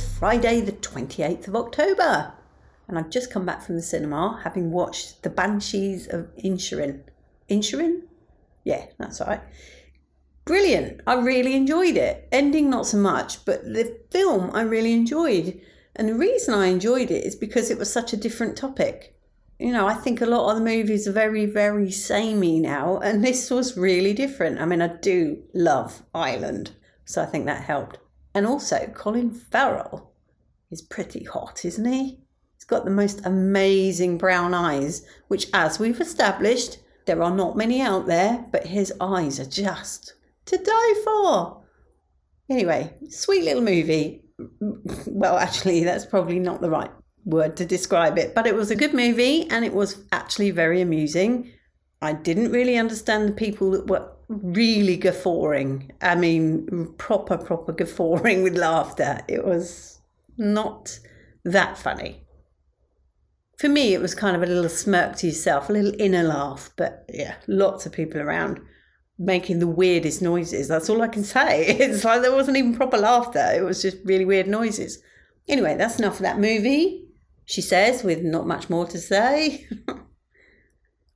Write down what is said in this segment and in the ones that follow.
Friday, the 28th of October. And I've just come back from the cinema having watched The Banshees of Inisherin. Inisherin? Yeah, that's right. Brilliant. I really enjoyed it. Ending, not so much, but the film I really enjoyed. And the reason I enjoyed it is because it was such a different topic. You know, I think a lot of the movies are very, very samey now, and this was really different. I mean, I do love Ireland, so I think that helped. And also, Colin Farrell is pretty hot, isn't he? He's got the most amazing brown eyes, which, as we've established, there are not many out there, but his eyes are just to die for. Anyway, sweet little movie. Well, actually, that's probably not the right word to describe it, but it was a good movie and it was actually very amusing. I didn't really understand the people that were really guffawing. I mean, proper, proper guffawing with laughter. It was not that funny. For me, it was kind of a little smirk to yourself, a little inner laugh, but yeah, lots of people around making the weirdest noises. That's all I can say. It's like there wasn't even proper laughter, it was just really weird noises. Anyway, that's enough of that movie, she says, with not much more to say.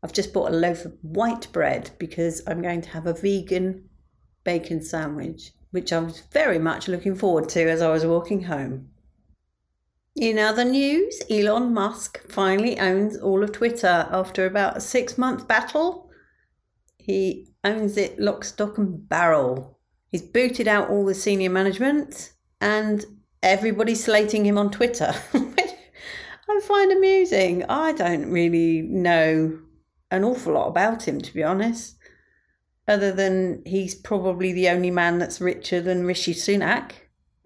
I've just bought a loaf of white bread because I'm going to have a vegan bacon sandwich, which I was very much looking forward to as I was walking home. In other news, Elon Musk finally owns all of Twitter after about a six month battle. He owns it lock, stock, and barrel. He's booted out all the senior management and everybody's slating him on Twitter, which I find amusing. I don't really know an awful lot about him, to be honest, other than he's probably the only man that's richer than Rishi Sunak.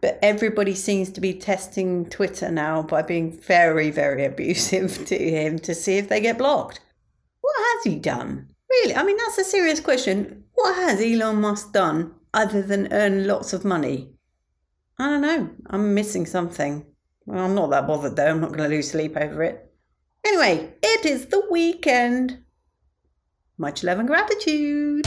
But everybody seems to be testing Twitter now by being very, very abusive to him to see if they get blocked. What has he done? Really? I mean, that's a serious question. What has Elon Musk done other than earn lots of money? I don't know. I'm missing something. Well, I'm not that bothered though. I'm not going to lose sleep over it. Anyway, it is the weekend. Much love and gratitude.